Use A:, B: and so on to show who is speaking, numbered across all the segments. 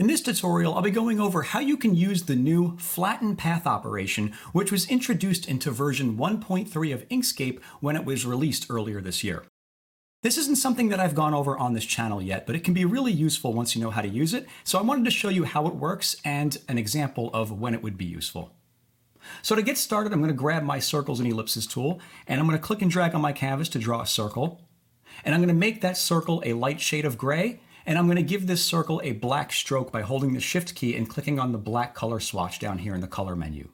A: In this tutorial, I'll be going over how you can use the new flatten path operation, which was introduced into version 1.3 of Inkscape when it was released earlier this year. This isn't something that I've gone over on this channel yet, but it can be really useful once you know how to use it, so I wanted to show you how it works and an example of when it would be useful. So to get started, I'm going to grab my circles and ellipses tool, and I'm going to click and drag on my canvas to draw a circle. And I'm going to make that circle a light shade of gray, and I'm going to give this circle a black stroke by holding the Shift key and clicking on the black color swatch down here in the color menu.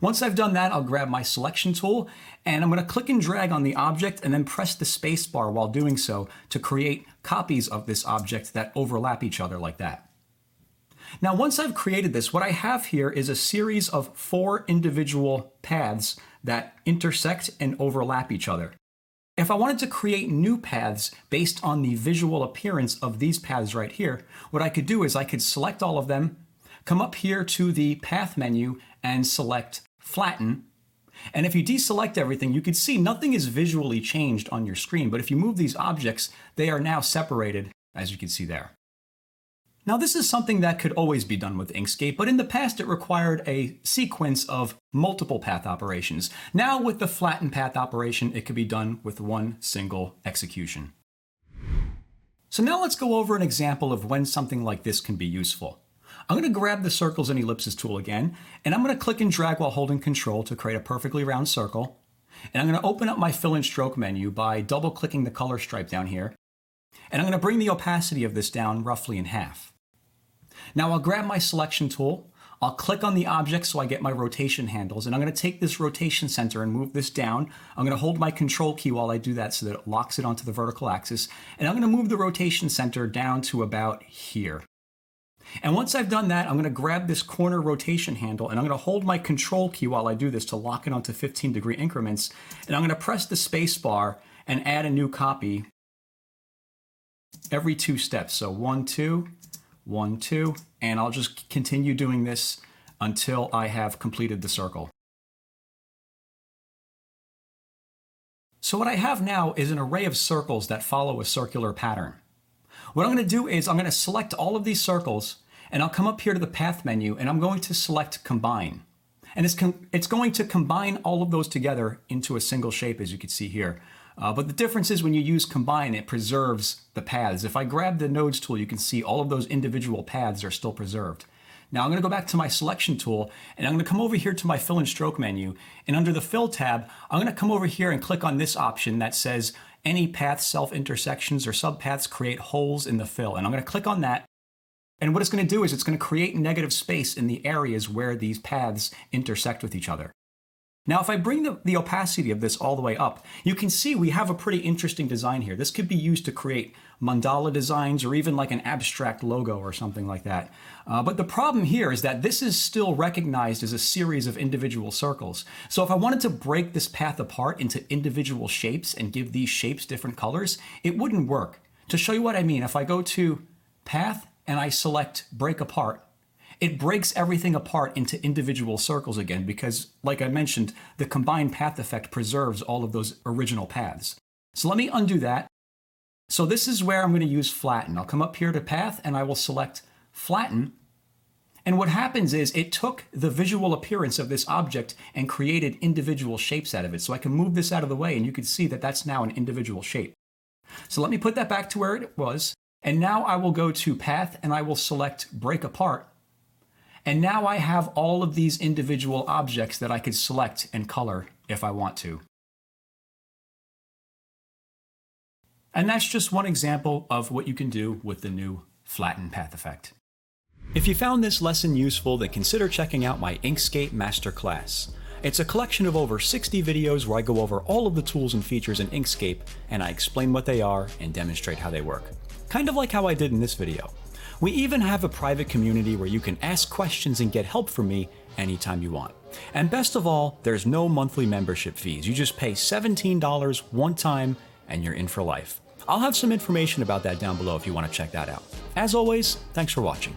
A: Once I've done that, I'll grab my selection tool and I'm going to click and drag on the object and then press the space bar while doing so to create copies of this object that overlap each other like that. Now, once I've created this, what I have here is a series of four individual paths that intersect and overlap each other. If I wanted to create new paths based on the visual appearance of these paths right here, what I could do is I could select all of them, come up here to the path menu and select flatten. And if you deselect everything, you can see nothing is visually changed on your screen, but if you move these objects, they are now separated, as you can see there. Now this is something that could always be done with Inkscape, but in the past it required a sequence of multiple path operations. Now with the flatten path operation, it could be done with one single execution. So now let's go over an example of when something like this can be useful. I'm going to grab the circles and ellipses tool again, and I'm going to click and drag while holding control to create a perfectly round circle. And I'm going to open up my fill and stroke menu by double clicking the color stripe down here. And I'm going to bring the opacity of this down roughly in half. Now I'll grab my selection tool, I'll click on the object so I get my rotation handles, and I'm going to take this rotation center and move this down. I'm going to hold my control key while I do that so that it locks it onto the vertical axis, and I'm going to move the rotation center down to about here. And once I've done that, I'm going to grab this corner rotation handle and I'm going to hold my control key while I do this to lock it onto 15 degree increments. And I'm going to press the space bar and add a new copy every two steps. So one, two, one, two, and I'll just continue doing this until I have completed the circle. So what I have now is an array of circles that follow a circular pattern. What I'm going to do is I'm going to select all of these circles and I'll come up here to the path menu and I'm going to select combine. And it's, it's going to combine all of those together into a single shape as you can see here. Uh, but the difference is when you use combine, it preserves the paths. If I grab the nodes tool, you can see all of those individual paths are still preserved. Now I'm going to go back to my selection tool and I'm going to come over here to my fill and stroke menu. And under the fill tab, I'm going to come over here and click on this option that says any path self intersections or subpaths create holes in the fill. And I'm going to click on that. And what it's going to do is it's going to create negative space in the areas where these paths intersect with each other. Now, if I bring the, the opacity of this all the way up, you can see we have a pretty interesting design here. This could be used to create mandala designs or even like an abstract logo or something like that. Uh, but the problem here is that this is still recognized as a series of individual circles. So if I wanted to break this path apart into individual shapes and give these shapes different colors, it wouldn't work. To show you what I mean, if I go to path and I select break apart, it breaks everything apart into individual circles again because, like I mentioned, the combined path effect preserves all of those original paths. So let me undo that. So this is where I'm going to use flatten. I'll come up here to path and I will select flatten. And what happens is it took the visual appearance of this object and created individual shapes out of it. So I can move this out of the way and you can see that that's now an individual shape. So let me put that back to where it was. And now I will go to path and I will select break apart. And now I have all of these individual objects that I could select and color if I want to. And that's just one example of what you can do with the new flatten path effect. If you found this lesson useful, then consider checking out my Inkscape Masterclass. It's a collection of over 60 videos where I go over all of the tools and features in Inkscape and I explain what they are and demonstrate how they work. Kind of like how I did in this video. We even have a private community where you can ask questions and get help from me anytime you want. And best of all, there's no monthly membership fees. You just pay $17 one time and you're in for life. I'll have some information about that down below if you want to check that out. As always, thanks for watching.